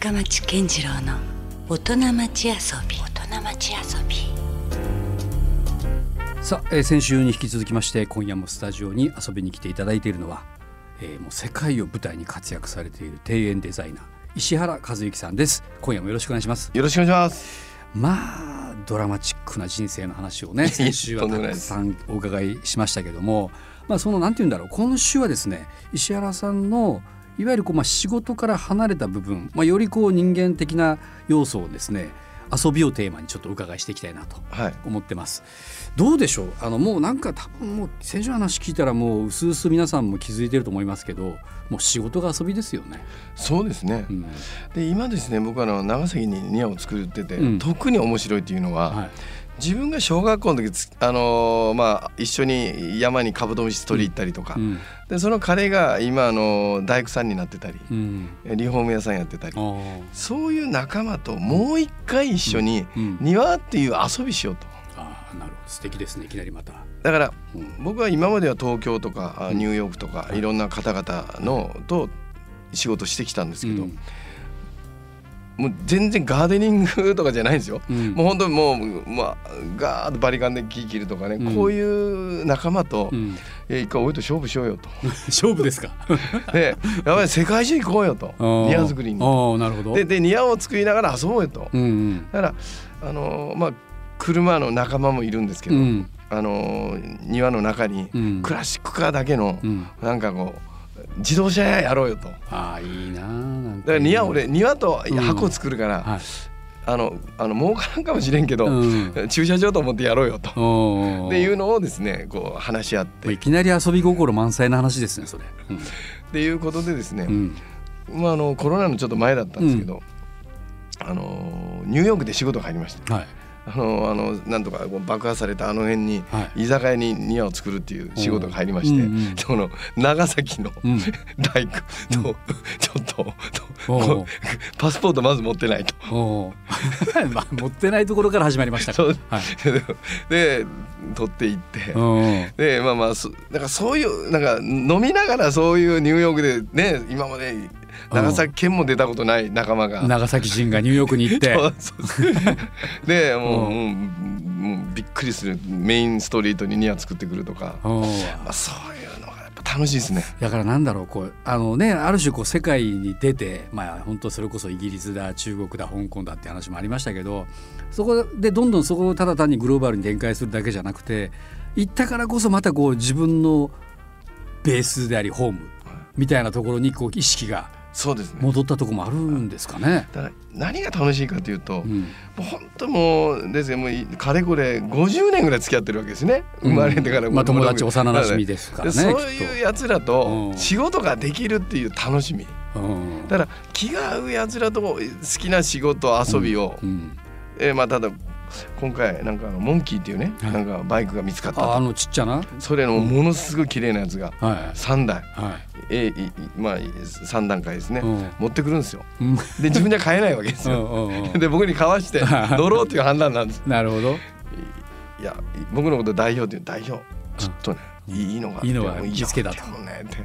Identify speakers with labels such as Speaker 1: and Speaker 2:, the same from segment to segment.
Speaker 1: 深町健次郎の大人町遊び。大人町遊び
Speaker 2: さあ、えー先週に引き続きまして今夜もスタジオに遊びに来ていただいているのは、えーもう世界を舞台に活躍されている庭園デザイナー石原和幸さんです。今夜もよろしくお願いします。
Speaker 3: よろしくお願いします。
Speaker 2: まあドラマチックな人生の話をね 先週はたくさんお伺いしましたけどもまあそのなんて言うんだろう。今週はですね石原さんのいわゆるこうまあ仕事から離れた部分、まあ、よりこう人間的な要素をですね遊びをテーマにちょっとお伺いしていきたいなと
Speaker 3: はい。
Speaker 2: 思ってます。どうでしょう？あのもうなんか多分もう先週の話聞いたらもう薄々皆さんも気づいてると思いますけどもう仕事が遊びですよね。
Speaker 3: そうですね。
Speaker 2: うん
Speaker 3: で今ですね僕はあの長崎に庭を作ってて、
Speaker 2: うん
Speaker 3: 特に面白いっていうのは、
Speaker 2: はい
Speaker 3: 自分が小学校の時つあのーまあ一緒に山にカブトムシ取り行ったりとか、
Speaker 2: うん。
Speaker 3: でその彼が今あの大工さんになってたり、
Speaker 2: うん。
Speaker 3: リフォーム屋さんやってたり。そういう仲間ともう一回一緒に
Speaker 2: うん。
Speaker 3: 庭っていう遊びしようと。
Speaker 2: あーなるほど。素敵ですねいきなりまた。
Speaker 3: だから
Speaker 2: うん。
Speaker 3: 僕は今までは東京とかあ
Speaker 2: うん。
Speaker 3: ニューヨークとか
Speaker 2: はい
Speaker 3: いろんな方々のと仕事してきたんですけど、
Speaker 2: うん
Speaker 3: もう全然ガーデニングとかじゃないんですよ。
Speaker 2: うん
Speaker 3: もう本当にもう、まあ、ガーッとバリカンで木切るとかね、
Speaker 2: うん
Speaker 3: こういう仲間と、
Speaker 2: うん
Speaker 3: え一回俺と勝負しようよと。
Speaker 2: 勝負ですか？
Speaker 3: でやばい世界中行こうよと
Speaker 2: あー
Speaker 3: 庭作りに。
Speaker 2: あーなるほど。
Speaker 3: でで庭を作りながら遊ぼうよと。
Speaker 2: うんうん
Speaker 3: だからあのーまあ車の仲間もいるんですけど、
Speaker 2: うん
Speaker 3: あのー庭の中に
Speaker 2: うん
Speaker 3: クラシックカーだけの、
Speaker 2: うん
Speaker 3: なんかこう自動車屋やろうよと。だ
Speaker 2: ああいいなーなん
Speaker 3: か。ら庭俺庭と
Speaker 2: うん
Speaker 3: 箱作るから、
Speaker 2: はい。
Speaker 3: あのあの儲からんかもしれんけど、
Speaker 2: うん。
Speaker 3: 駐車場と思ってやろうよと。っていうのをですねこう話し合って。
Speaker 2: いきなり遊び心満載な話ですねそれ。うん。
Speaker 3: ていうことでですね、
Speaker 2: うん。
Speaker 3: まあ、あのコロナのちょっと前だったんですけど、あのニューヨークで仕事が入りまして
Speaker 2: はい
Speaker 3: あのあのなんとか爆破されたあの辺に
Speaker 2: はい。
Speaker 3: 居酒屋に庭を作るっていう仕事が入りまして、
Speaker 2: うんうん
Speaker 3: その長崎の
Speaker 2: うん
Speaker 3: 大工と、ちょっとパスポートまず持ってないと。
Speaker 2: まあ持ってないところから始まりましたかはい。
Speaker 3: で取っていって。
Speaker 2: うん
Speaker 3: でまあまあそなんかそういうなんか飲みながらそういうニューヨークでね今まで長崎県も出たことない仲間が。
Speaker 2: 長崎人がニューヨークに行って。
Speaker 3: でもう,、
Speaker 2: う
Speaker 3: うん。もうびっくりする。メインストリートに庭作ってくるとか、まあ、そういうのがやっぱ楽しいですね。
Speaker 2: だからなんだろうこうあのねある種こう世界に出てまあ本当それこそイギリスだ中国だ香港だって話もありましたけどそこでどんどんそこをただ単にグローバルに展開するだけじゃなくて行ったからこそまたこう自分のベースでありホームみたいなところにこう意識が
Speaker 3: そうですね。
Speaker 2: 戻ったところもあるんですかね。
Speaker 3: だから何が楽しいかというと、も
Speaker 2: うん
Speaker 3: う本当もうですねもういかれこれ50年ぐらい付き合ってるわけですね。生まれてから、
Speaker 2: まあ、友達幼馴染ですからね
Speaker 3: でそういうやつらと
Speaker 2: うん
Speaker 3: 仕事ができるっていう楽しみ。
Speaker 2: と。うん
Speaker 3: だから気が合うやつらと好きな仕事遊びを、
Speaker 2: うん
Speaker 3: えーまあただ今回なんかあのモンキーっていうね、
Speaker 2: はい。
Speaker 3: なんかバイクが見つかったと。
Speaker 2: ああのちっちゃな、
Speaker 3: それのものすごい綺麗なやつが
Speaker 2: はい。
Speaker 3: 3台、
Speaker 2: は
Speaker 3: えーいいまあ3段階ですね、
Speaker 2: い。うん。
Speaker 3: 持ってくるんですよ。
Speaker 2: うん。
Speaker 3: で自分じゃ買えないわけです
Speaker 2: う
Speaker 3: よ、
Speaker 2: んうんうん。
Speaker 3: で僕に買わして乗ろうっていう判断なんです。
Speaker 2: なるほど。
Speaker 3: いや僕のこと代表っていう代表。ちょっとね、いいのが
Speaker 2: いいのが見つけたと。
Speaker 3: ねって。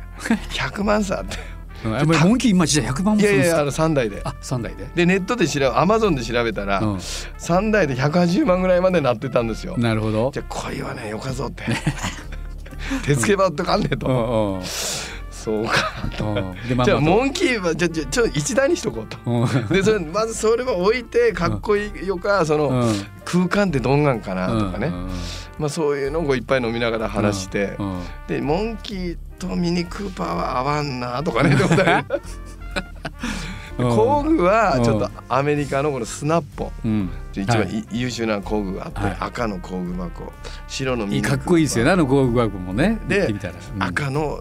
Speaker 3: 100万さって
Speaker 2: うん。あもうモンキー今時代100万も
Speaker 3: い
Speaker 2: するんですか？
Speaker 3: やいやあの3台で。
Speaker 2: あ三台で、
Speaker 3: でネットで調べアマゾンで調べたら、
Speaker 2: うん、
Speaker 3: 3台で180万ぐらいまでなってたんですよ。
Speaker 2: なるほど。
Speaker 3: じゃあ恋はねよかぞって。手つけばっとかんねえと、
Speaker 2: うんうん
Speaker 3: そうか。
Speaker 2: うん。
Speaker 3: じゃあ
Speaker 2: ま
Speaker 3: モンキーはじゃあじゃあちょっと一台にしとこうと。
Speaker 2: うん。
Speaker 3: でそれまずそれは置いてかっこいいよかその、
Speaker 2: うん。
Speaker 3: 空間ってどんなんかなとかね、
Speaker 2: うん
Speaker 3: まあ、そういうのをいっぱい飲みながら話して、
Speaker 2: うん。
Speaker 3: でモンキーとミニクーパーは合わんなとかね 工具はちょっとアメリカのこのスナッポ。
Speaker 2: うん。
Speaker 3: 一番
Speaker 2: はい。
Speaker 3: い優秀な工具があって、
Speaker 2: はい。
Speaker 3: 赤の工具箱白のミニクーパー。
Speaker 2: かっこいいですよねあの工具学もね。
Speaker 3: で
Speaker 2: うん。
Speaker 3: 赤の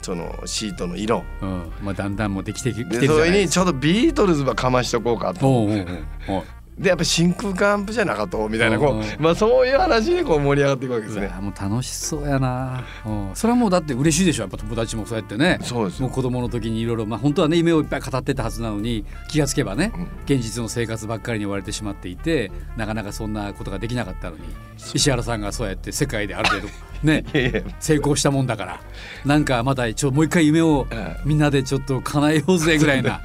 Speaker 3: そのシートの色。
Speaker 2: うん。まあだんだんもうできてきて
Speaker 3: で
Speaker 2: るじゃ
Speaker 3: それに
Speaker 2: ないですか。
Speaker 3: ちょっとビートルズばかましとこうかと。
Speaker 2: おうおうおう
Speaker 3: でやっぱ真空管アンプじゃなかったみたいなこ
Speaker 2: う
Speaker 3: まあ、そういう話でこう盛り上がっていくわけですね。
Speaker 2: もう楽しそうやな、うん、それはもうだって嬉しいでしょ。やっぱ友達もそうやってね。
Speaker 3: そうです。よ
Speaker 2: もう子供の時にいろいろまあ本当はね夢をいっぱい語ってたはずなのに気がつけばね、
Speaker 3: うん
Speaker 2: 現実の生活ばっかりに追われてしまっていてなかなかそんなことができなかったのに石原さんがそうやって世界である程度 ね成功したもんだから。なんかまたちょもう一回夢を
Speaker 3: はい
Speaker 2: みんなでちょっと叶えようぜぐらいな。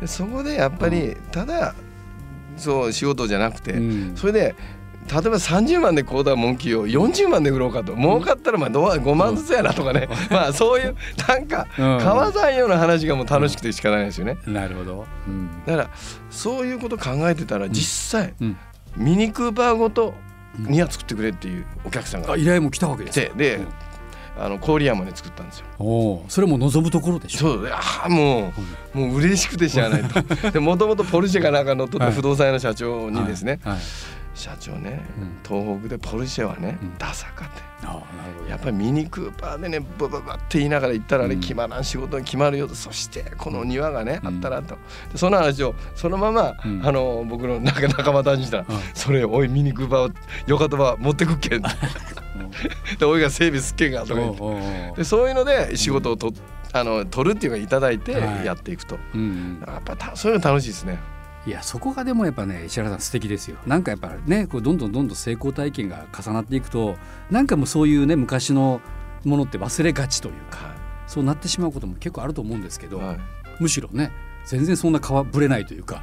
Speaker 3: でそこでやっぱりただそう仕事じゃなくて、
Speaker 2: うん。
Speaker 3: それで例えば30万でコーダーモンキーを40万で売ろうかと。儲かったらまあどう5万ずつやなとかね、まあそういうなんか
Speaker 2: うん。
Speaker 3: 川山ような話がもう楽しくてしかないですよね。
Speaker 2: なるほど、うん。
Speaker 3: だからそういうこと考えてたら実際、
Speaker 2: うん。
Speaker 3: ミニクーパーごと庭作ってくれっていうお客さんが。
Speaker 2: 依頼も来たわけです
Speaker 3: てで、あの郡山で作ったんですよ。
Speaker 2: おおそれも望むところでしょ？
Speaker 3: そうでああもうもう嬉しくてしゃあないと。でもともとポルシェかなんか乗っ取った不動産屋の社長にですね、
Speaker 2: はいはい
Speaker 3: 社長ね、
Speaker 2: うん。
Speaker 3: 東北でポルシェはね、
Speaker 2: うん。
Speaker 3: ダサかって。やっぱりミニクーパーでねブブブって言いながら行ったらあれ
Speaker 2: うん。
Speaker 3: 決まらん仕事に決まるよと、そしてこの庭がね、
Speaker 2: うん。
Speaker 3: あったらとでその話をそのまま、
Speaker 2: うん。
Speaker 3: あの僕の仲仲間たちにしたら、
Speaker 2: うん。
Speaker 3: それおいミニクーパーをよかったば持ってくっけん。でおいが整備すっけんがとか言って。でそういうので仕事をと、あの取るっていうかいただいて
Speaker 2: はい。
Speaker 3: やっていくと、
Speaker 2: うん。
Speaker 3: やっぱたそういうの楽しいですね。
Speaker 2: いやそこがでもやっぱね石原さん素敵ですよ。なんかやっぱねこうどんどんどんどん成功体験が重なっていくとなんかもうそういうね昔のものって忘れがちというかそうなってしまうことも結構あると思うんですけど、
Speaker 3: はい、
Speaker 2: むしろね全然そんな変わぶれないというか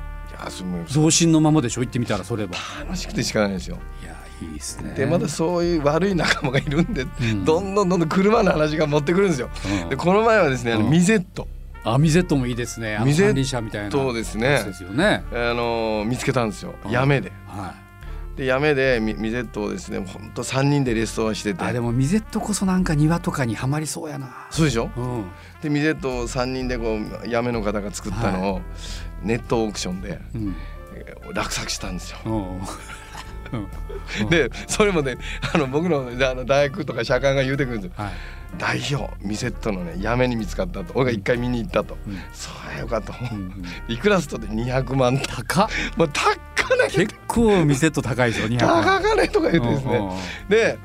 Speaker 2: 増進のままでしょ言ってみたらそれば
Speaker 3: 楽しくてしかないですよ。
Speaker 2: いやいいですね。
Speaker 3: でまたそういう悪い仲間がいるんで、
Speaker 2: ん。
Speaker 3: どんどんどんどん車の話が持ってくるんですよ。
Speaker 2: うん。
Speaker 3: でこの前はですね、あの
Speaker 2: うん。
Speaker 3: ミゼット
Speaker 2: あミゼットもいいですね。
Speaker 3: ミゼット
Speaker 2: みたいな。
Speaker 3: そうですね。
Speaker 2: ですよね。
Speaker 3: あの見つけたんですよ。
Speaker 2: うん
Speaker 3: やめで。
Speaker 2: は
Speaker 3: でやめでミミゼットをですね本当三人でレストアして
Speaker 2: い、
Speaker 3: て。
Speaker 2: あでもミゼットこそなんか庭とかにはまりそうやな。
Speaker 3: そうでしょ？
Speaker 2: うん。
Speaker 3: でミゼットを3人でこうやめの方が作ったのをネットオークションで
Speaker 2: うん。
Speaker 3: えー落札したんですよ。
Speaker 2: うんう。ん
Speaker 3: でそれもねあの僕のあの大学とか社会が言うてくるんですよ。
Speaker 2: はい。
Speaker 3: 代表ミセットのねやめに見つかったと。俺が一回見に行ったと、
Speaker 2: うん。
Speaker 3: そうよかった、
Speaker 2: うんうん。
Speaker 3: いくらすとで200万。と
Speaker 2: 高っ。
Speaker 3: もう高ね
Speaker 2: 結構ミセット高いぞ200
Speaker 3: 高かねとか言ってです
Speaker 2: うんう
Speaker 3: で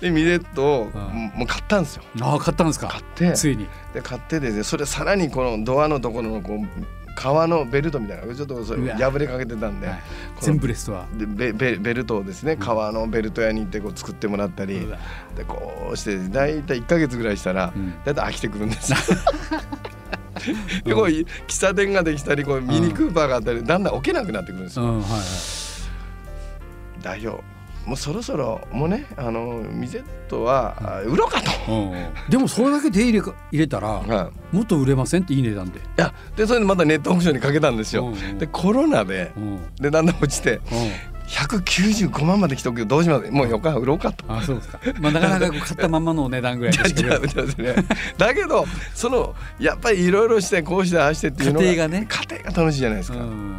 Speaker 3: でミゼットを
Speaker 2: うん。
Speaker 3: もう買ったんですよ。
Speaker 2: ああ買ったんですか？
Speaker 3: 買って。
Speaker 2: ついに。
Speaker 3: で買ってですねそれさらにこのドアのところのこう革のベルトみたいなのちょっと破れかけてたんで、
Speaker 2: 全部レストア。
Speaker 3: でベベベルトをですね革のベルト屋に行ってこう作ってもらったりでこうして大体1か月ぐらいしたら
Speaker 2: うん。
Speaker 3: 大体飽きてくるんです。よ。でこう喫茶店ができたりこうミニクーパーがあったりだんだん置けなくなってくるんですよ。
Speaker 2: うんはいはい。
Speaker 3: 代表もうそろそろもうねあのミゼットはあ売ろうかと。
Speaker 2: うん。うんでもそれだけ手入れか入れたら
Speaker 3: はい。
Speaker 2: もっと売れませんっていい値段で。
Speaker 3: いやでそれでまたネットオークションにかけたんですよ。
Speaker 2: うん。うん
Speaker 3: でコロナで
Speaker 2: うん。うん
Speaker 3: でだんだん落ちて195万まで来とくけどどうします？もうよか売ろうかと。
Speaker 2: あそうですか。まあなかなか買ったまんまのお値段ぐらいで。
Speaker 3: だけどそのやっぱりいろいろしてこうしてああしてっていうのが
Speaker 2: 家庭がね。
Speaker 3: 家庭が楽しいじゃないですか。っ
Speaker 2: うん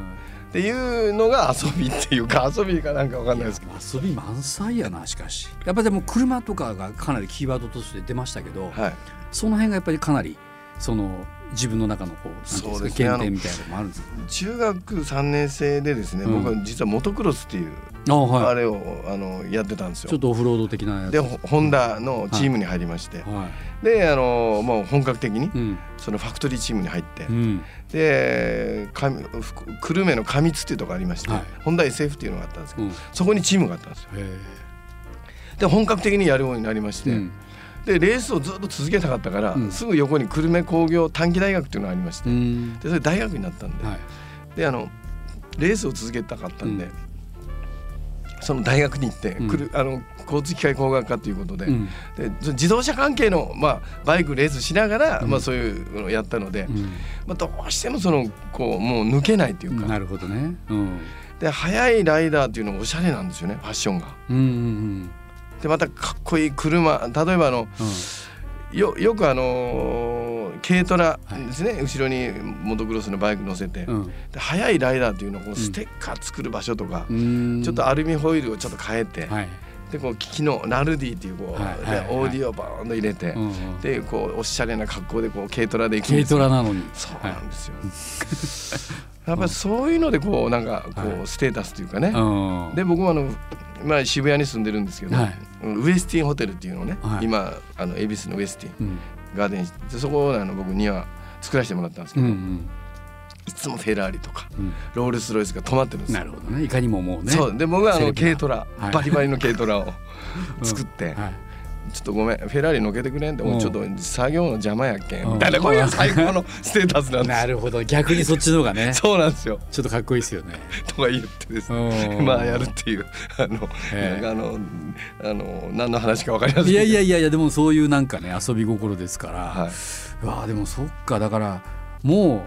Speaker 3: ていうのが遊びっていうか 遊びかなんかわかんないですけど。
Speaker 2: 遊び満載やなしかし。やっぱでも車とかがかなりキーワードとして出ましたけど、
Speaker 3: はい。
Speaker 2: その辺がやっぱりかなりその自分の中のこううんですか
Speaker 3: そうですね。
Speaker 2: 原点みたいなのもあるんです
Speaker 3: 中学3年生でですね、
Speaker 2: うん。
Speaker 3: 僕は実はモトクロスっていう
Speaker 2: あはい。
Speaker 3: あれをあのやってたんですよ。
Speaker 2: ちょっとオフロード的なやつ。
Speaker 3: でホホンダのチームに入りまして、
Speaker 2: は
Speaker 3: であのもう本格的に
Speaker 2: いうん
Speaker 3: そのファクトリーチームに入って、
Speaker 2: うん。
Speaker 3: で久留米の上津っていうところがありまして、
Speaker 2: はい。
Speaker 3: ホンダ SF っていうのがあったんですけど、
Speaker 2: うん。へ
Speaker 3: そこにチームがあったんですよ。
Speaker 2: え。
Speaker 3: で本格的にやるようになりまして、
Speaker 2: うん。
Speaker 3: でレースをずっと続けたかったから、
Speaker 2: うん。
Speaker 3: すぐ横に久留米工業短期大学っていうのがありまして、
Speaker 2: うん。
Speaker 3: でそれ大学になったんで、
Speaker 2: はい。
Speaker 3: であのレースを続けたかったんで、
Speaker 2: うん
Speaker 3: その大学に行って、
Speaker 2: うん。
Speaker 3: くるあの交通機械工学科ということで,、
Speaker 2: うん。
Speaker 3: でそ自動車関係の、まあ、バイクレースしながら、
Speaker 2: うん。
Speaker 3: まあ、そういうのをやったので、
Speaker 2: うん。
Speaker 3: まあ、どうしてもそのこうもう抜けないっていうか、
Speaker 2: なるほどね。うん。
Speaker 3: で速いライダーっていうのもおしゃれなんですよねファッションが。
Speaker 2: うんうん。
Speaker 3: でまたかっこいい車例えばあの
Speaker 2: うん。
Speaker 3: よよくあのー軽トラ
Speaker 2: はい
Speaker 3: ですね、後ろにモトクロスのバイク乗せて、
Speaker 2: うん。
Speaker 3: で速いライダーっていうのをこうステッカー作る場所とか、
Speaker 2: うん。
Speaker 3: ちょっとアルミホイルをちょっと変えて、
Speaker 2: はい。
Speaker 3: でこう機器のナルディっていうこう、
Speaker 2: はい。はい。はい。
Speaker 3: でオーディオをバーンと入れて、
Speaker 2: うんうん。
Speaker 3: でこうおしゃれな格好でこう軽トラで行くん
Speaker 2: 軽トラなのに。
Speaker 3: そうなんですよ、やっぱりそういうのでこうなんかこう、
Speaker 2: はい。
Speaker 3: ステータスというかね、
Speaker 2: うん。
Speaker 3: で僕もあの今渋谷に住んでるんですけど、
Speaker 2: はい。
Speaker 3: ウエスティンホテルっていうのをね、
Speaker 2: はい。
Speaker 3: 今あの恵比寿のウエスティン。
Speaker 2: うん
Speaker 3: ガーデンでそこの僕庭作らせてもらったんですけど、
Speaker 2: うんうん。
Speaker 3: いつもフェラーリとか
Speaker 2: うん。
Speaker 3: ロールスロイスが止まってるんです。よ
Speaker 2: なるほどね。いかにももうね
Speaker 3: そう。で僕はあの軽トラ、
Speaker 2: はい。
Speaker 3: バリバリの軽トラを作って、
Speaker 2: はい
Speaker 3: ちょっとごめんフェラーリ乗っけてくれんってもうちょっと作業の邪魔やっけ
Speaker 2: うん。
Speaker 3: んみたいなこういう最高のステータスなんです
Speaker 2: なるほど。逆にそっちの方がね。
Speaker 3: そうなんですよ。
Speaker 2: ちょっとかっこいいですよね。
Speaker 3: とか言ってですね。
Speaker 2: うん。
Speaker 3: まあやるっていうあの
Speaker 2: ええ。
Speaker 3: なんかあのあの何の話か分かりません
Speaker 2: いやいやいやいやでもそういうなんかね遊び心ですから、
Speaker 3: はい。う
Speaker 2: わあでもそっか。だからも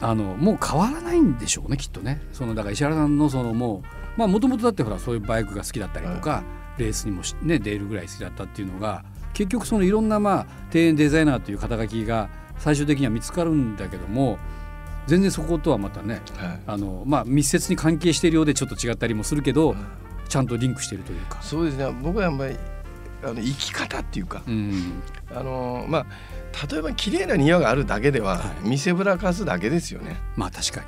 Speaker 2: うあのもう変わらないんでしょうねきっとね。そのだから石原さんのそのもうまあもともとだってほらそういうバイクが好きだったりとか、レースにもしね出るぐらい好きだったっていうのが結局そのいろんなまあ庭園デザイナーという肩書きが最終的には見つかるんだけども全然そことはまたね
Speaker 3: はい。
Speaker 2: あのまあ密接に関係しているようでちょっと違ったりもするけどちゃんとリンクしているというか。
Speaker 3: そうですね。僕はやっぱりあの生き方っていうか
Speaker 2: うん。
Speaker 3: あのまあ例えば綺麗な庭があるだけでは
Speaker 2: はい。
Speaker 3: 見せぶらかすだけですよね、
Speaker 2: まあ確か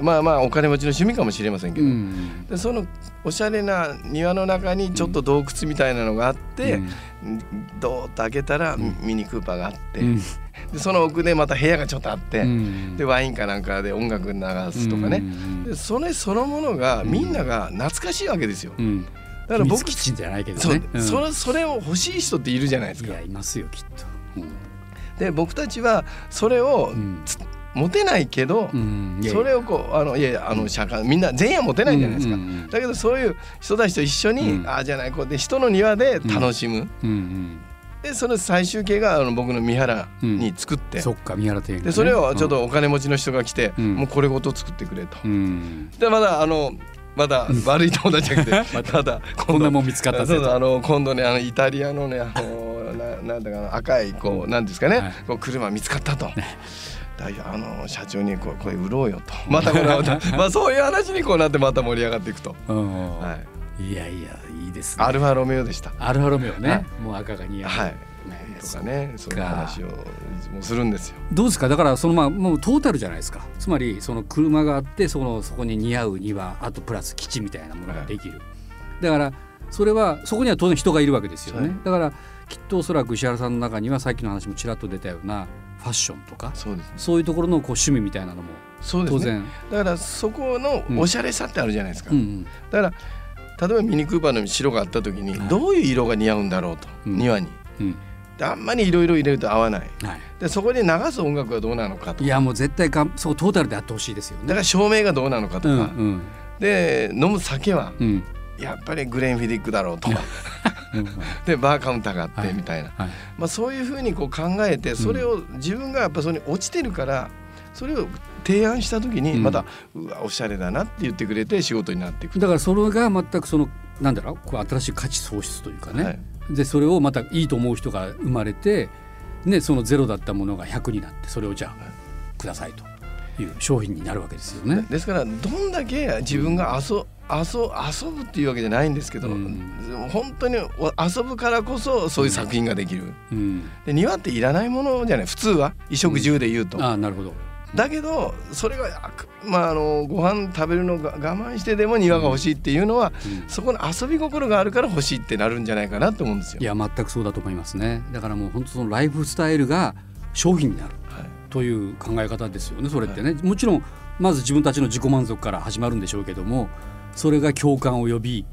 Speaker 3: まあまあお金持ちの趣味かもしれませんけ
Speaker 2: に。
Speaker 3: ど、
Speaker 2: ん。
Speaker 3: でそのおしゃれな庭の中にちょっと洞窟みたいなのがあって、
Speaker 2: うん。
Speaker 3: ドーッと開けたら
Speaker 2: ん。
Speaker 3: ミニクーパーがあって、
Speaker 2: うん。
Speaker 3: でその奥でまた部屋がちょっとあって、
Speaker 2: うん。
Speaker 3: でワインかなんかで音楽流すとかね、
Speaker 2: うん
Speaker 3: でそれそのものが
Speaker 2: うん。
Speaker 3: みんなが懐かしいわけですよ。
Speaker 2: うん。
Speaker 3: だから僕
Speaker 2: 秘密基地じゃないけど
Speaker 3: そう。
Speaker 2: ね。うん。
Speaker 3: それそれを欲しい人っているじゃないですか。
Speaker 2: いやいますよきっと。うん。
Speaker 3: で僕たちはそれを
Speaker 2: うん
Speaker 3: 持てないけど、それをこうあのいやいやあの社会みんな全員は持てないじゃないですか。
Speaker 2: うんうん
Speaker 3: だけどそういう人たちと一緒に、
Speaker 2: うん。
Speaker 3: ああじゃないこうで人の庭で楽しむ、
Speaker 2: うんうん。
Speaker 3: でその最終形があの僕の三原に作って、
Speaker 2: そっか三原庭園がね。
Speaker 3: でそれをちょっとお金持ちの人が来て、
Speaker 2: うん。
Speaker 3: もうこれごと作ってくれと。
Speaker 2: うん。
Speaker 3: でまだあのまだ悪い友達が来て まだ
Speaker 2: こんなもん見つかったぜ
Speaker 3: あの今度ねあのイタリアのねあの ななんだかな赤いこうなんですかね、
Speaker 2: はい。
Speaker 3: こう車見つかったと。あの社長にここれ売ろうよと。またこれまた まあそういう話にこうなってまた盛り上がっていくと、
Speaker 2: うん
Speaker 3: はい、
Speaker 2: いやいやいいですね。
Speaker 3: アルファロメオでした。
Speaker 2: アルファロメオ
Speaker 3: は
Speaker 2: ね。もう赤が似合う。
Speaker 3: はい。
Speaker 2: ね
Speaker 3: とかねそういう話をもするんですよ。
Speaker 2: どうですか？だからそのまあもうトータルじゃないですか。つまりその車があってそのそこに似合う庭あとプラス基地みたいなものができる、だからそれはそこには当然人がいるわけですよね、
Speaker 3: はい
Speaker 2: だからきっとおそらく石原さんの中にはさっきの話もちらっと出たようなファッションとか
Speaker 3: そうですね。
Speaker 2: そういうところのこう趣味みたいなのも。当然
Speaker 3: だからそこのおしゃれさってあるじゃないですか。
Speaker 2: うんうん
Speaker 3: だから例えばミニクーパーの白があった時に
Speaker 2: はい
Speaker 3: どういう色が似合うんだろうと、
Speaker 2: うん
Speaker 3: 庭に。
Speaker 2: うん
Speaker 3: であんまりいろいろ入れると合わない。
Speaker 2: はい、
Speaker 3: でそこで流す音楽はどうなのかと
Speaker 2: いやもう絶対かそうトータルでやってほしいですよね。
Speaker 3: だから照明がどうなのかとか、
Speaker 2: うんうん
Speaker 3: で飲む酒は
Speaker 2: うん
Speaker 3: やっぱりグレンフィディックだろうとか
Speaker 2: うん
Speaker 3: でバーカウンターがあって
Speaker 2: はい
Speaker 3: みたいな、
Speaker 2: はい
Speaker 3: まあ、そういうふうにこう考えてそれを自分がやっぱそれに落ちてるからそれを提案した時に
Speaker 2: うん。
Speaker 3: また、うわおしゃれだなって言ってくれて仕事になっていく。
Speaker 2: だからそれが全くそのなんだろうこう新しい価値創出というかね、
Speaker 3: はい。
Speaker 2: でそれをまたいいと思う人が生まれて、ね、そのゼロだったものが100になってそれをじゃあくださいという商品になるわけですよね。
Speaker 3: ですからどんだけ自分が遊遊遊ぶっていうわけじゃないんですけど、
Speaker 2: うん。
Speaker 3: 本当にお遊ぶからこそそういう作品ができる。
Speaker 2: うん、
Speaker 3: で庭っていらないものじゃない。普通は？衣食住で言うと。
Speaker 2: ああなるほど。
Speaker 3: だけどそれがまああのご飯食べるのが我慢してでも庭が欲しいっていうのは、
Speaker 2: うん。
Speaker 3: そこの遊び心があるから欲しいってなるんじゃないかなと思うんですよ。
Speaker 2: いや全くそうだと思いますね。だからもう本当そのライフスタイルが商品になる。
Speaker 3: はい。
Speaker 2: という考え方ですよねそれってね、もちろんまず自分たちの自己満足から始まるんでしょうけどもそれが共感を呼び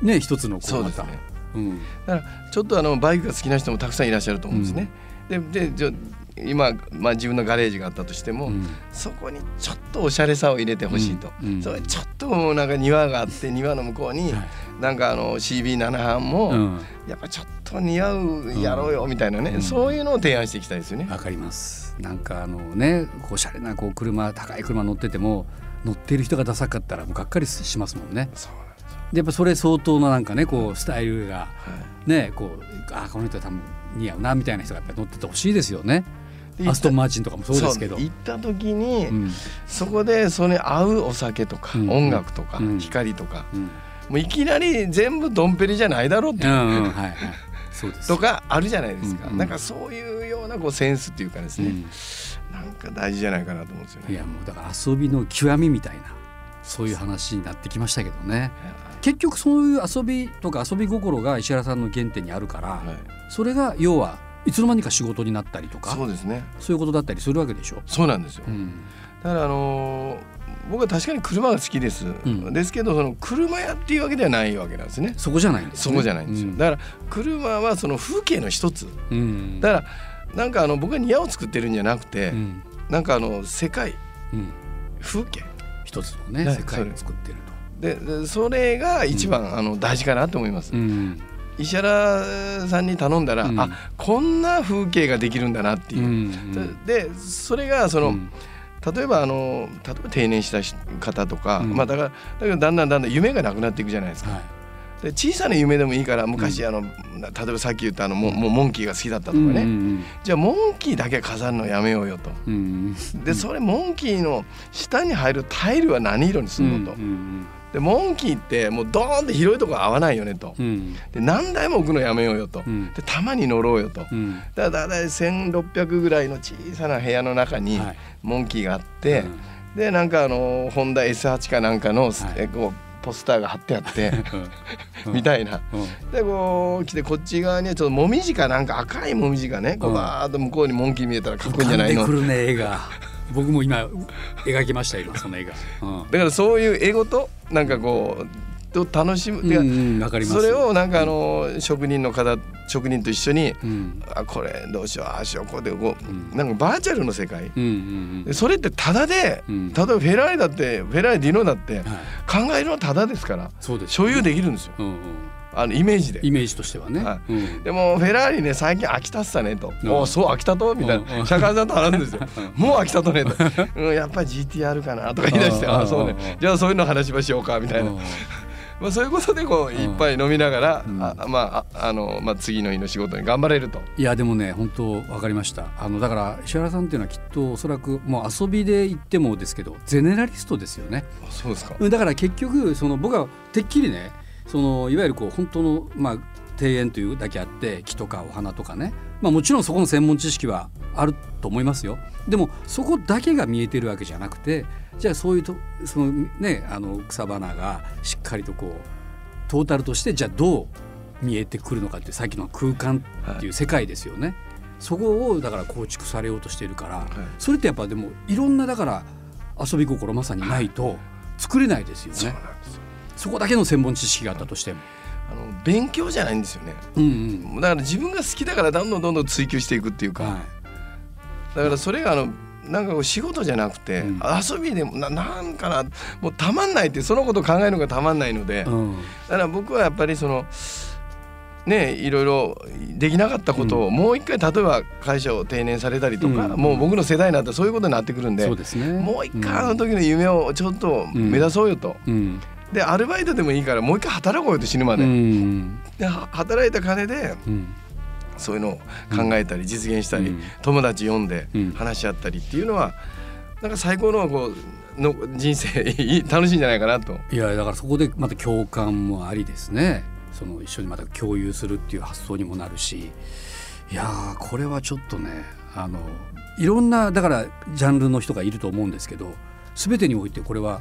Speaker 2: ね一つのこうまた。
Speaker 3: ね。
Speaker 2: うん。
Speaker 3: だからちょっとあのバイクが好きな人もたくさんいらっしゃると思うんですね。ででじゃ今、まあ、自分のガレージがあったとしても、
Speaker 2: うん。
Speaker 3: そこにちょっとおしゃれさを入れてほしいと、
Speaker 2: うん。うん。
Speaker 3: それちょっともうなんか庭があって庭の向こうに、
Speaker 2: はい。
Speaker 3: なんかあの CB7 班も、
Speaker 2: うん。
Speaker 3: やっぱちょっと似合うやろうよみたいなね、
Speaker 2: うん。
Speaker 3: そういうのを提案していきたいですよね。
Speaker 2: わかります。なんかあのねおしゃれなこう車高い車乗ってても乗ってる人がダサかったらもうがっかりしますもんね。
Speaker 3: そうなんですよ。
Speaker 2: でやっぱそれ相当ななんかねこうスタイルが
Speaker 3: はい。
Speaker 2: ねこうあこの人は多分似合うなみたいな人がやっぱり乗っててほしいですよね。
Speaker 3: で
Speaker 2: アストンマーチンとかもそうですけど。
Speaker 3: 行った時に、
Speaker 2: うん。
Speaker 3: そこでそれに合うお酒とか、
Speaker 2: うん。
Speaker 3: 音楽とか、
Speaker 2: うん。
Speaker 3: 光とか、
Speaker 2: うん。
Speaker 3: もういきなり全部ドンペリじゃないだろうって、
Speaker 2: うんうんはいはい。
Speaker 3: とかあるじゃないですか、
Speaker 2: うんうん。
Speaker 3: なんかそういうようなこうセンスっていうかですね、
Speaker 2: うん
Speaker 3: なんか大事じゃないかなと思うんですよね。
Speaker 2: いやもうだから遊びの極みみたいなそういう話になってきましたけどね。結局そういう遊びとか遊び心が石原さんの原点にあるから、
Speaker 3: はい、
Speaker 2: それが要はいつの間にか仕事になったりとか
Speaker 3: そうですね。
Speaker 2: そういうことだったりするわけでしょ？
Speaker 3: そうなんですよ、
Speaker 2: うん。
Speaker 3: だからあのー僕は確かに車が好きです、
Speaker 2: ん。
Speaker 3: ですけどその車屋っていうわけではないわけなんですね。
Speaker 2: そこじゃないんですね。
Speaker 3: そこじゃないんです。よ、だから車はその風景の一つ。
Speaker 2: うんうん。
Speaker 3: だからなんかあの僕は庭を作ってるんじゃなくて、
Speaker 2: うん。
Speaker 3: なんかあの世界。
Speaker 2: うん。
Speaker 3: 風景。
Speaker 2: 一つのね
Speaker 3: はい
Speaker 2: 世界を作ってる
Speaker 3: ででそれが一番、あの大事かなと思います、
Speaker 2: と。うん。
Speaker 3: 石原さんに頼んだら、
Speaker 2: うん。
Speaker 3: あこんな風景ができるんだなっていう。う、
Speaker 2: ん。
Speaker 3: でそれがその、
Speaker 2: うん。
Speaker 3: 例えばあの例えば定年した方とか、
Speaker 2: うん。
Speaker 3: まあだからだけどだんだんだんだん夢がなくなっていくじゃないですか。
Speaker 2: はい
Speaker 3: で小さな夢でもいいから昔、あの例えばさっき言ったあのももモンキーが好きだったとかね、
Speaker 2: うんうん
Speaker 3: じゃあモンキーだけ飾るのやめようよと。
Speaker 2: うん
Speaker 3: でそれモンキーの下に入るタイルは何色にするのと。
Speaker 2: うん
Speaker 3: でモンキーってもうドーンって広いとこ合わないよねと。
Speaker 2: うん。
Speaker 3: で何台も置くのやめようよと。
Speaker 2: うん。
Speaker 3: でたまに乗ろうよと。
Speaker 2: うん。
Speaker 3: だからだいたい1600ぐらいの小さな部屋の中に
Speaker 2: はい。
Speaker 3: モンキーがあって、
Speaker 2: うん。
Speaker 3: でなんかあのホンダ S8 かなんかの、
Speaker 2: い。
Speaker 3: えこうポスターが貼ってあって
Speaker 2: うん。
Speaker 3: みたいな。
Speaker 2: うん。
Speaker 3: でこう来てこっち側にはちょっともみじかなんか赤いもみじがねこう
Speaker 2: うん
Speaker 3: バーッと向こうにモンキー見えたらかっこいいんじゃなんいの。
Speaker 2: でくるね絵が僕も今描きました今その絵が。うん。
Speaker 3: だからそういう英語となんかこうと楽しむ、
Speaker 2: うんうん
Speaker 3: それをなんかあの職人の方職人と一緒に
Speaker 2: うん。
Speaker 3: あこれどうしようああしようこうでこう、
Speaker 2: うん。
Speaker 3: なんかバーチャルの世界。
Speaker 2: うんうん
Speaker 3: でそれってタダで、
Speaker 2: うん。
Speaker 3: 例えばフェラーリだってフェラーリディノだって
Speaker 2: うんはい。
Speaker 3: 考えるのはタダですから
Speaker 2: そうです
Speaker 3: 所有できるんですよ。
Speaker 2: うんうん。
Speaker 3: あのイメージで。
Speaker 2: イメージとしてはね。
Speaker 3: は
Speaker 2: うん。
Speaker 3: でもフェラーリね最近飽きたっさねと「
Speaker 2: うん。
Speaker 3: おうそう飽きたと?」みたい
Speaker 2: うんう
Speaker 3: なん。社会さんと話すんですよ。
Speaker 2: う「
Speaker 3: もう飽きたとね」と「うんやっぱり GTR かな」とか言い出して「
Speaker 2: うん
Speaker 3: あそうね。
Speaker 2: うん
Speaker 3: じゃあそういうの話しましょうか」みたいな。
Speaker 2: うん
Speaker 3: まあそういうことでこういっぱい飲みながら
Speaker 2: うん。
Speaker 3: あまあああのまあ次の日の仕事に頑張れると。
Speaker 2: いやでもね本当分かりました。あのだから石原さんっていうのはきっとおそらくもう遊びで言ってもですけどゼネラリストですよね。
Speaker 3: あそうですか。
Speaker 2: うんだから結局その僕はてっきりねそのいわゆるこう本当のまあ庭園というだけあって木とかお花とかね、まあ、もちろんそこの専門知識はあると思いますよ。でもそこだけが見えてるわけじゃなくてじゃあそういうとそのねあの草花がしっかりとこうトータルとしてじゃあどう見えてくるのかっていうさっきの空間っていう世界ですよね、そこをだから構築されようとしているから、それってやっぱでもいろんなだから遊び心まさにないと作れないですよね。そこだけの専門知識があったとしても。
Speaker 3: あの勉強じゃないんですよね。
Speaker 2: うんうん。
Speaker 3: だから自分が好きだからどんどんどんどん追求していくっていうか、
Speaker 2: は
Speaker 3: だからそれがあのなんか仕事じゃなくて、
Speaker 2: うん。
Speaker 3: 遊びでもななんかなもうたまんないってそのことを考えるのがたまんないので、
Speaker 2: いうん。
Speaker 3: だから僕はやっぱりそのねいろいろできなかったことをもう一回例えば会社を定年されたりとか、
Speaker 2: うん。
Speaker 3: もう僕の世代になったらそういうことになってくるんで
Speaker 2: ね。
Speaker 3: もう一回あの時の夢をちょっと目指そうよと。
Speaker 2: うん。
Speaker 3: でアルバイトでもいいからもう一回働こうよと死ぬま
Speaker 2: う
Speaker 3: で。
Speaker 2: ん。
Speaker 3: では働いた金で
Speaker 2: うん
Speaker 3: そういうのを考えたり実現したり、
Speaker 2: うん
Speaker 3: 友達呼んで
Speaker 2: うん
Speaker 3: 話し合ったりっていうのはなんか最高のこうの人生楽しいんじゃないかなと。
Speaker 2: いやだからそこでまた共感もありですねその一緒にまた共有するっていう発想にもなるしいやーこれはちょっとねあのいろんなだからジャンルの人がいると思うんですけど全てにおいてこれは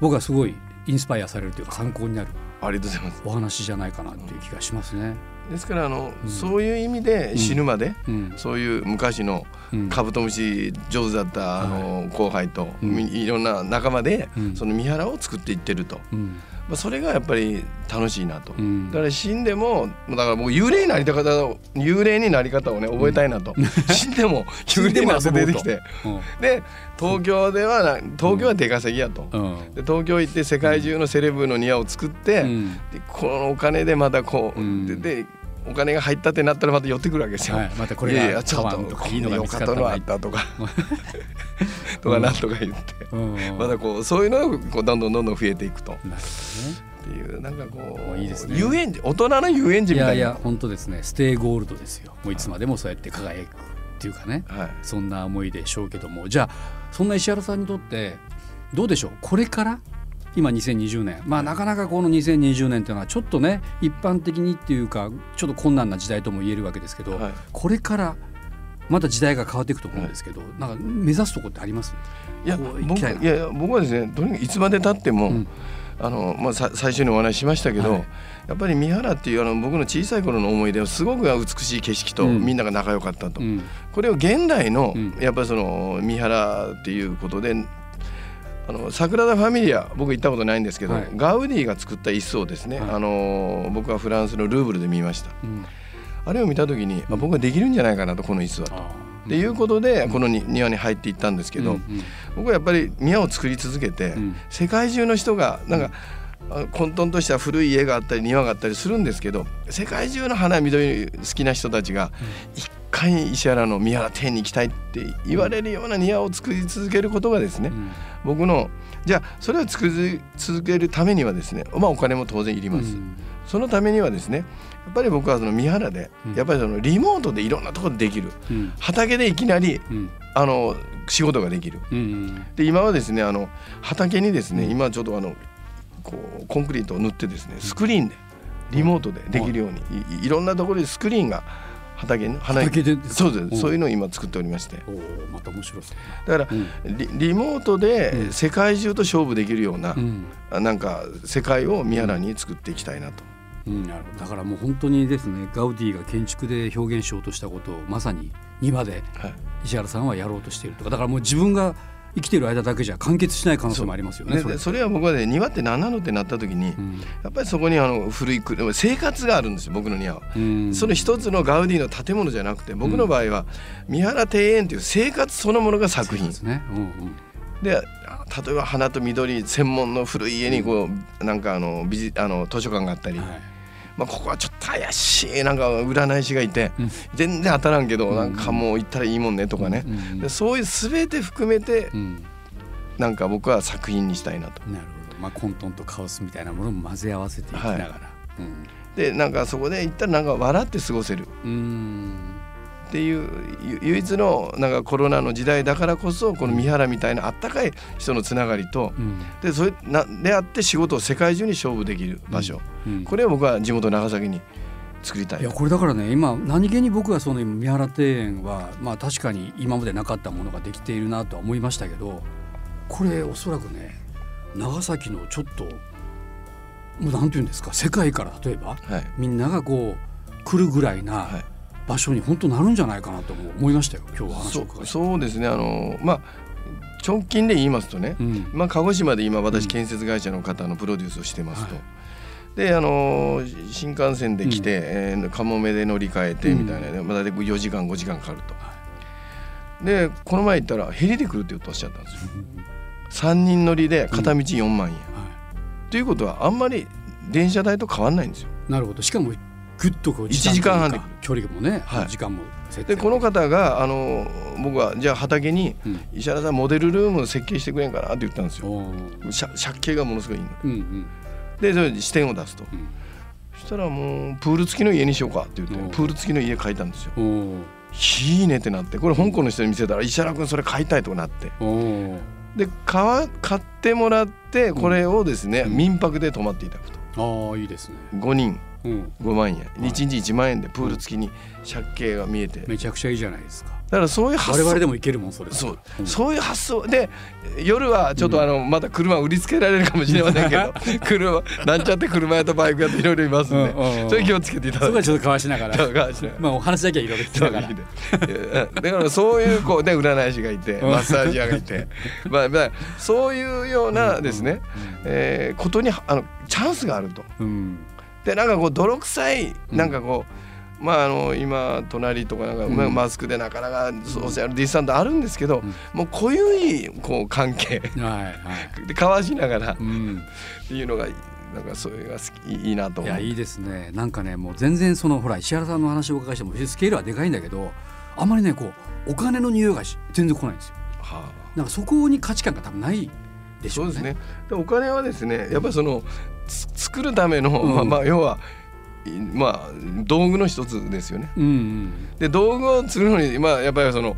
Speaker 2: 僕はすごいインスパイアされるというか参考になる
Speaker 3: ありがとうございます。
Speaker 2: お話じゃないかなっていう気がしますね。
Speaker 3: ですからあの、
Speaker 2: うん。
Speaker 3: そういう意味で死ぬまで、
Speaker 2: うん。
Speaker 3: そういう昔の
Speaker 2: うん。
Speaker 3: カブトムシ上手だったあの後輩と、いろんな仲間で、
Speaker 2: うん。
Speaker 3: その三原を作っていってると、
Speaker 2: うん
Speaker 3: まあ、それがやっぱり楽しいなと。
Speaker 2: うん。
Speaker 3: だから死んでもだからもう幽霊になりた方を幽霊になり方をね覚えたいなと、死んでも幽霊になって出てきて。で東京ではな東京は出稼ぎやと、
Speaker 2: うん。
Speaker 3: で東京行って世界中のセレブの庭を作って、
Speaker 2: うん。
Speaker 3: でこのお金でまたこう、
Speaker 2: うん。
Speaker 3: ででお金が入ったってなったらまた寄ってくるわけですよ。
Speaker 2: はいまたこれが
Speaker 3: いやいやちょっと
Speaker 2: 買わんとか
Speaker 3: こ
Speaker 2: いいのが
Speaker 3: よ
Speaker 2: 見つかった
Speaker 3: のあったとか。とかなんとか言って、
Speaker 2: うん
Speaker 3: またこうそういうのがこうどんどんどんどん増えていくと。っ
Speaker 2: なるほどね。
Speaker 3: ていうなんかこう
Speaker 2: いいですね。
Speaker 3: 遊園地大人の遊園地
Speaker 2: い
Speaker 3: みたいな。
Speaker 2: やいや本当ですね。 Stay gold ですよ。もういつまでもそうやって輝くっていうかね。
Speaker 3: はい。
Speaker 2: そんな思いでしょうけども。じゃあそんな石原さんにとってどうでしょう？これから今2020年まあなかなかこの2020年っていうのはちょっとね一般的にっていうかちょっと困難な時代とも言えるわけですけど、はい、これからまた時代が変わっていくと思うんですけど、はい、なんか目指すとこってあります？
Speaker 3: いや僕いや僕はですねとにかくいつまでたっても、うん、あのまあ、さ最初にお話ししましたけど、はい、やっぱり三原っていうあの僕の小さい頃の思い出はすごく美しい景色と、みんなが仲良かったと、うん、これを現代の、やっぱりその三原っていうことであの桜田ファミリア僕行ったことないんですけど、はい、ガウディが作った一層ですね、はい、あの僕はフランスのルーブルで見ました、うん、あれを見た時に、あ僕はできるんじゃないかなとこの椅子はと。っていうことでこの庭に入っていったんですけど、僕はやっぱり庭を作り続けて、世界中の人がなんか、混沌とした古い家があったり庭があったりするんですけど世界中の花緑好きな人たちが一回石原の三原庭に行きたいって言われるような庭を作り続けることがですね、僕のじゃあそれを作り続けるためにはですね、まあ、お金も当然いります。そのためにはですねやっぱり僕はその三原で、やっぱりそのリモートでいろんなところでできる、うん、畑でいきなり、うん、あの仕事ができる、うんうん、で今はですねあの畑にですね今ちょっとあのこうコンクリートを塗ってですねスクリーンでリモートでできるように、いいろんなところでスクリーンが畑に
Speaker 2: 畑で
Speaker 3: そうです。そういうのを今作っておりまして。
Speaker 2: また面白そう。
Speaker 3: だから、うん、リリモートで世界中と勝負できるような、うん、なんか世界を宮原に作っていきたいなと。
Speaker 2: うん、なるほど。だからもう本当にですねガウディが建築で表現しようとしたことをまさに庭で石原さんはやろうとしているとかだからもう自分が生きてる間だけじゃ完結しない可能性もありますよね。
Speaker 3: そそれ。は僕はね庭って何なのってなった時に、うん、やっぱりそこにあの古い生活があるんですよ僕の庭は、うん、その一つのガウディの建物じゃなくて僕の場合は三原庭園という生活そのものが作品。ですね。うんうん。で例えば花と緑専門の古い家にこうなんかあの美あの図書館があったり、はい、まあ、ここはちょっと怪しいなんか占い師がいて、うん、全然当たらんけど、うん、なんかもう行ったらいいもんねとかね、うん、でそういう全て含めて、うん、なんか僕は作品にしたいなと。
Speaker 2: なるほど、まあ、混沌とカオスみたいなものも混ぜ合わせていきながら。はい。
Speaker 3: でなんかそこで行ったらなんか笑って過ごせる。うんっていう唯一のなんかコロナの時代だからこそこの三原みたいなあったかい人のつながりと、うん、でそれなであって仕事を世界中に勝負できる場所、うん。うん、これを僕は地元長崎に作りたい。
Speaker 2: いやこれだからね今何気に僕はその三原庭園はまあ確かに今までなかったものができているなとは思いましたけどこれおそらくね長崎のちょっともうなんていうんですか世界から例えば、はい、みんながこう来るぐらいな、はい場所に本当なるんじゃないかなと思いましたよ今日は話を伺
Speaker 3: いそうですねあのまあ直近で言いますとね、うん、まあ、鹿児島で今私建設会社の方のプロデュースをしてますと。はいであの新幹線で来て、うん、えー、かもめで乗り換えてみたいなね、うん、まあ、大体4時間5時間かかると。でこの前行ったらヘリで来るって言っておっしゃったんですよ。3人乗りで片道4万円。うんはい、ということはあんまり電車代と変わんないんですよ。
Speaker 2: なるほどしかもぐっとこう
Speaker 3: 1時間半で。
Speaker 2: 距離もね、はい、時間も
Speaker 3: でこの方があの僕はじゃあ畑に、石原さんモデルルーム設計してくれんかなって言ったんですよ。借景がものすごいいいの、うんうん、でそれ視点を出すと、うん、そしたらもうプール付きの家にしようかって言ってプール付きの家買いたんですよ。いいねってなって。これ香港の人に見せたら石原君それ買いたいとなって。で買買ってもらってこれをですね、民泊で泊まっていただく
Speaker 2: と。ああいいですね。
Speaker 3: 5人5万円、1日1万円でプール付きに借景が見えて、
Speaker 2: めちゃくちゃいいじゃないですか。
Speaker 3: だからそういう
Speaker 2: 発想。我々でもいけるもんそれ。
Speaker 3: そう、うん、そういう発想。で夜はちょっとあの、まだ車売りつけられるかもしれませんけど 車なんちゃって車屋とバイク屋といろいろいますんで、それ気をつけていただいて。
Speaker 2: そこはちょっと交わしながら。まあお話だけはいろいろ聞きながら。
Speaker 3: だからそういうこうね占い師がいてマッサージ屋がいて。まあ、まあ、そういうようなですね、うえー、ことにあのチャンスがあると。うんでなんかこう泥臭いなんかこう、まああの今隣とかなんか、マスクでなかなかソーシャルディスタントあるんですけど、もう濃ゆいこう関係、はいはい、で交わしながら、っていうのがなんかそれが好きいいなと
Speaker 2: いやいいですね。なんかねもう全然そのほら石原さんの話をお伺いしてもスケールはでかいんだけどあんまりねこうお金の匂いが全然来ないんですよ。はあ、なんかそこに価値観が多分ないでしょうね。そうですね。
Speaker 3: でお金はですねやっぱりその作るための、まあ、まあ要はまあ道具の一つですよね。うんうん、で道具を作るのにまあやっぱりその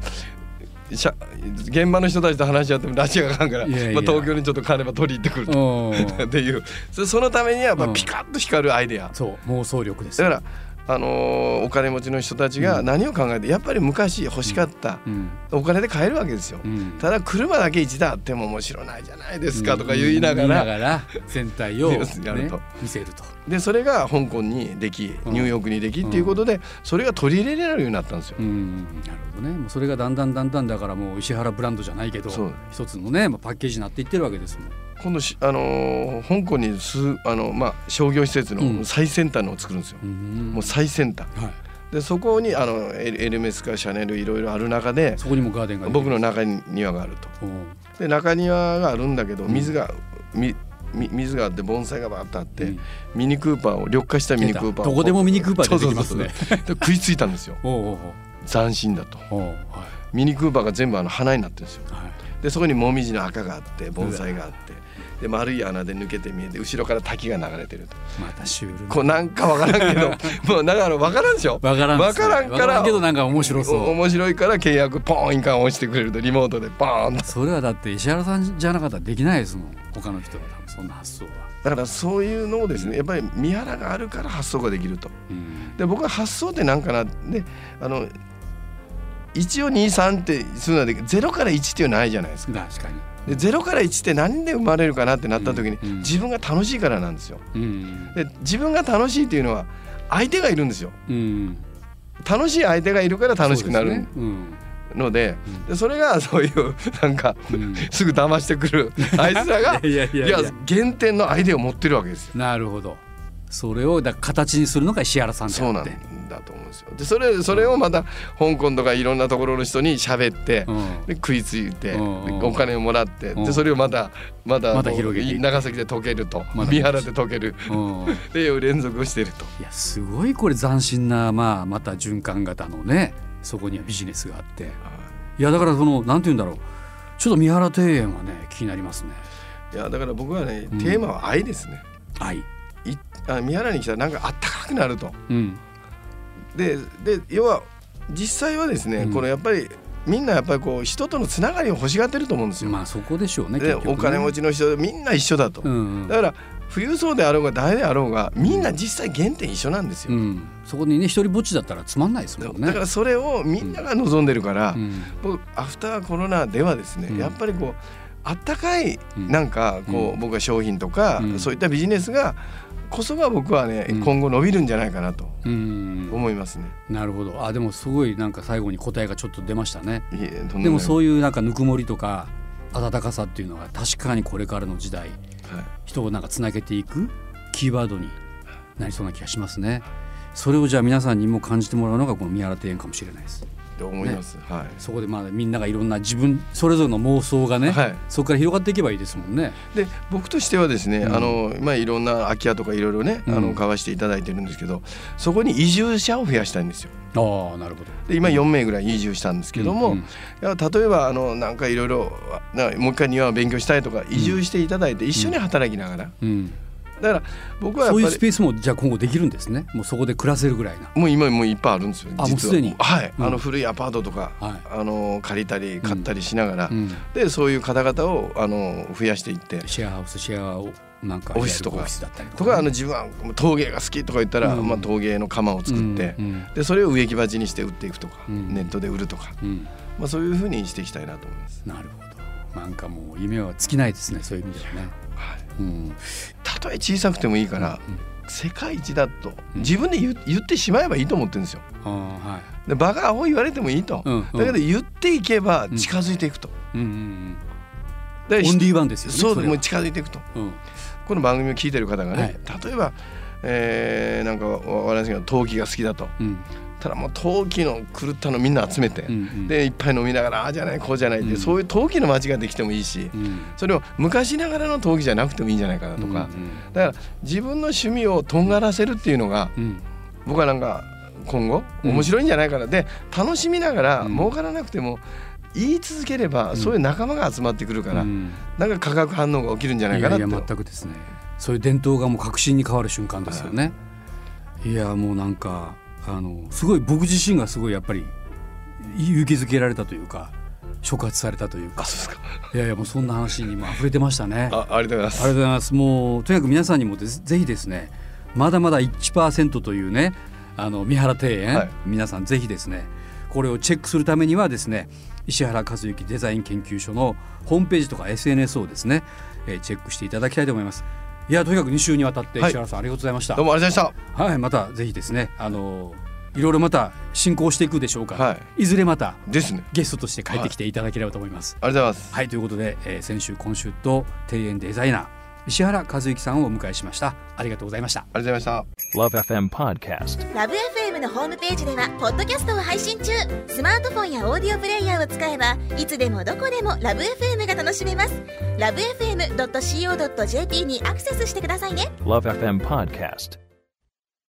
Speaker 3: 現場の人たちと話し合っても拉致があかんからまあ、東京にちょっと金ば取り行ってくると。っていう。そそのためにはやっぱピカッと光るアイデア、
Speaker 2: そう妄想力です
Speaker 3: だからあのーお金持ちの人たちが何を考えてやっぱり昔欲しかった
Speaker 2: うん。
Speaker 3: お金で買えるわけですよ。
Speaker 2: うん。
Speaker 3: ただ車だけ1台あっても面白ないじゃないですかとか言いながら。
Speaker 2: 全体を、ね
Speaker 3: やると、
Speaker 2: 見せると。
Speaker 3: でそれが香港にでき
Speaker 2: うん。
Speaker 3: ニューヨークにできっていうことでそれが取り入れられるようになったんですよ。
Speaker 2: うん。なるほどね。もうそれがだんだんだんだんだからもう石原ブランドじゃないけど一つのねまあパッケージになっていってるわけですもん
Speaker 3: 今度し、あのー香港にすあの、まあ、商業施設
Speaker 2: うん。
Speaker 3: の最先端のを作るんですよ。
Speaker 2: うん。
Speaker 3: もう最先端。
Speaker 2: はい、
Speaker 3: でそこにあのエルエルメスかシャネルいろいろある中で
Speaker 2: そこにもガーデンが
Speaker 3: 僕の中庭があると。で中庭があるんだけど
Speaker 2: うん
Speaker 3: 水が、みみ水があって盆栽がバーッとあって、
Speaker 2: うん。
Speaker 3: ミニクーパーを緑化したミニクーパーを
Speaker 2: どこでもミニクーパー出てきますね。
Speaker 3: 食いついたんですよ。斬新だと。
Speaker 2: はい。
Speaker 3: ミニクーパーが全部あの花になってるんですよ。
Speaker 2: はい。
Speaker 3: でそこにモミジの赤があって盆栽があってで丸い穴で抜けて見えて後ろから滝が流れてると。
Speaker 2: またシュールな。
Speaker 3: こうなんかわからんけど もうだからわからんでしょ？
Speaker 2: わからんね。
Speaker 3: わからんから
Speaker 2: わけどなんか面白
Speaker 3: お
Speaker 2: そう。
Speaker 3: 面白いから契約ポーン印鑑押してくれるとリモートでポーンと。
Speaker 2: それはだって石原さんじゃなかったらできないですもん。他の人は多分そんな発想は、
Speaker 3: だからそういうのをですねやっぱり見原があるから発想ができると。
Speaker 2: うん。
Speaker 3: で僕は発想って何かなであの1を23ってするので0から1っていうのはないじゃないですか。
Speaker 2: 確かに
Speaker 3: で0から1って何で生まれるかなってなった時に、自分が楽しいからなんですよ。
Speaker 2: うん
Speaker 3: で自分が楽しいっていうのは相手がいるんですよ。
Speaker 2: うん
Speaker 3: 楽しい相手がいるから楽しくなるので
Speaker 2: うん。
Speaker 3: でそれが そういうなんか
Speaker 2: うん。
Speaker 3: すぐ騙してくるあ いつらが
Speaker 2: いや。
Speaker 3: 原点のアイデアを持ってるわけですよ。
Speaker 2: なるほどそれをだ形にするのが石原さんで
Speaker 3: そうなんだと思うんですよ。でそれそれをまた香港とかいろんなところの人に喋って、
Speaker 2: うん。
Speaker 3: で食いついて、お金をもらって、
Speaker 2: うん。
Speaker 3: でそれをまたまた
Speaker 2: また
Speaker 3: こう
Speaker 2: 広げて
Speaker 3: 長崎で溶けると、
Speaker 2: また
Speaker 3: 三原で溶ける。
Speaker 2: うん。
Speaker 3: っていう連続をしてると。
Speaker 2: いやすごいこれ斬新なまあまた循環型のねそこにはビジネスがあって。いやだからそのなんて言うんだろう。ちょっと三原庭園はね気になりますね。
Speaker 3: いやだから僕はね
Speaker 2: うん。
Speaker 3: テーマは愛ですね。
Speaker 2: 愛
Speaker 3: いあ三原に来たらなんかあったかくなると。
Speaker 2: うん。
Speaker 3: でで要は実際はですね、
Speaker 2: うん。
Speaker 3: このやっぱりみんなやっぱりこう人とのつながりを欲しがってると思うんですよ。
Speaker 2: まあそこでしょうねね。
Speaker 3: お金持ちの人みんな一緒だと。
Speaker 2: うんうん。
Speaker 3: だから富裕層であろうが誰であろうがみんな実際原点一緒なんですよ。
Speaker 2: うん、そこにね一人ぼっちだったらつまんないですもんね。
Speaker 3: だからそれをみんなが望んでるから、
Speaker 2: うん。
Speaker 3: 僕アフターコロナではですね、
Speaker 2: うん。
Speaker 3: やっぱりこうあったかい
Speaker 2: うん。
Speaker 3: なんかこう、
Speaker 2: うん。
Speaker 3: 僕は商品とか、
Speaker 2: うん。
Speaker 3: そういったビジネスがこそが僕はね、
Speaker 2: うん
Speaker 3: 今後伸びるんじゃないかなと
Speaker 2: うん
Speaker 3: 思いますね。
Speaker 2: なるほどあでもすごいなんか最後に答えがちょっと出ましたね。でも
Speaker 3: う
Speaker 2: そういうなんかぬくもりとか温かさっていうのが確かにこれからの時代
Speaker 3: はい
Speaker 2: 人をなんかつなげていくキーワードになりそうな気がしますね。それをじゃあ皆さんにも感じてもらうのがこの宮原庭園かもしれないです。
Speaker 3: と思います。はい
Speaker 2: そこでまあみんながいろんな自分それぞれの妄想がね、
Speaker 3: はい
Speaker 2: そこから広がっていけばいいですもんね。
Speaker 3: で僕としてはですね、
Speaker 2: うん
Speaker 3: あのまあいろんな空き家とかいろいろね、あ
Speaker 2: うん
Speaker 3: の買わしていただいてるんですけどそこに移住者を増やしたいんですよ。
Speaker 2: ああなるほど。
Speaker 3: で今4名ぐらい移住したんですけども、
Speaker 2: うん
Speaker 3: 例えばあのなんかいろいろなもう一回庭を勉強したいとか移住していただいて一緒に働きながら、
Speaker 2: うん
Speaker 3: だから僕は
Speaker 2: そういうスペースもじゃあ今後できるんですね。もうそこで暮らせるぐらいな。
Speaker 3: もう今もういっぱいあるんですよ
Speaker 2: あもうすでに。
Speaker 3: はい、
Speaker 2: うん。
Speaker 3: あの古いアパートとか、
Speaker 2: はい。
Speaker 3: あの借りたり買ったりしながら、
Speaker 2: うん、
Speaker 3: でそういう方々をあの増やしていって。
Speaker 2: シェアハウスシェアをなんか
Speaker 3: オフィスとか。
Speaker 2: オフィスだったりと
Speaker 3: とかあの自分は陶芸が好きとか言ったら、
Speaker 2: うん。
Speaker 3: まあ、陶芸の窯を作って、でそれを植木鉢にして売っていくとか、
Speaker 2: うん。
Speaker 3: ネットで売るとか、
Speaker 2: うん。
Speaker 3: まあ、そういうふうにしていきたいなと思います。
Speaker 2: なるほど。なんかもう夢は尽きないですね。そういう意味ではね。
Speaker 3: はい
Speaker 2: うん、
Speaker 3: たとえ小さくてもいいから、
Speaker 2: うん
Speaker 3: 世界一だと
Speaker 2: うん
Speaker 3: 自分で言言ってしまえばいいと思ってるんですよ。
Speaker 2: ああはい。
Speaker 3: でバカアホ言われてもいいと、
Speaker 2: うんうん
Speaker 3: だけど言っていけば近づいていくと。
Speaker 2: うんうんうん。オンリーワンですよね。
Speaker 3: そうもう近づいていくと。
Speaker 2: うん
Speaker 3: この番組を聞いてる方がね、
Speaker 2: はい
Speaker 3: 例えば、えーなんかわわかりませんけど陶器が好きだと
Speaker 2: うん
Speaker 3: ただもう陶器の狂ったのみんな集めて、
Speaker 2: うんうん。
Speaker 3: でいっぱい飲みながらああじゃないこうじゃないって、
Speaker 2: うん。
Speaker 3: そういう陶器の街ができてもいいし、
Speaker 2: うん。
Speaker 3: それを昔ながらの陶器じゃなくてもいいんじゃないかなとか、
Speaker 2: うん
Speaker 3: だから自分の趣味をとんがらせるっていうのが
Speaker 2: うん。
Speaker 3: 僕はなんか今後
Speaker 2: うん
Speaker 3: 面白いんじゃないかな、で楽しみながら
Speaker 2: うん。
Speaker 3: 儲からなくても言い続ければ、
Speaker 2: ん。
Speaker 3: そういう仲間が集まってくるから、
Speaker 2: うん。
Speaker 3: なんか化学反応が起きるんじゃないかなと
Speaker 2: いやいや全くですね。そういう伝統がもう革新に変わる瞬間ですよね、い、やもうなんかあのすごい僕自身がすごいやっぱり勇気づけられたというか触発されたというか
Speaker 3: あそうですか
Speaker 2: いやいやもうそんな話にも溢れてましたね。
Speaker 3: あありがとうございます
Speaker 2: ありがとうございます。もうとにかく皆さんにもぜぜひですね、まだまだ1%というね、あの三原庭園、
Speaker 3: はい
Speaker 2: 皆さんぜひですね、これをチェックするためにはですね、石原和幸デザイン研究所のホームページとか SNS をですね、えーチェックしていただきたいと思います。いやとにかく2週にわたって
Speaker 3: はい。
Speaker 2: 石原さん、ありがとうございました。
Speaker 3: どうもありがとうございまし
Speaker 2: はい、またぜひですね、あのいろいろまた進行していくでしょうから、、
Speaker 3: はい。
Speaker 2: ずれまた
Speaker 3: たですね。
Speaker 2: ゲストとして帰ってきていただければと思います。
Speaker 3: ありがとうございます。
Speaker 2: はいということで、えー先週今週と庭園デザイナー石原和幸さんをお迎えしました。ありがとうございました。
Speaker 3: ありがとうございました。
Speaker 4: Love FM Podcast.
Speaker 5: ラブ f m のホームページではポッドキャストを配信中。スマートフォンやオーディオプレイヤーを使えばいつでもどこでもラブ f m が楽しめます。ラブ FM.co.jp にアクセスしてくださいね。
Speaker 4: Love FM Podcast.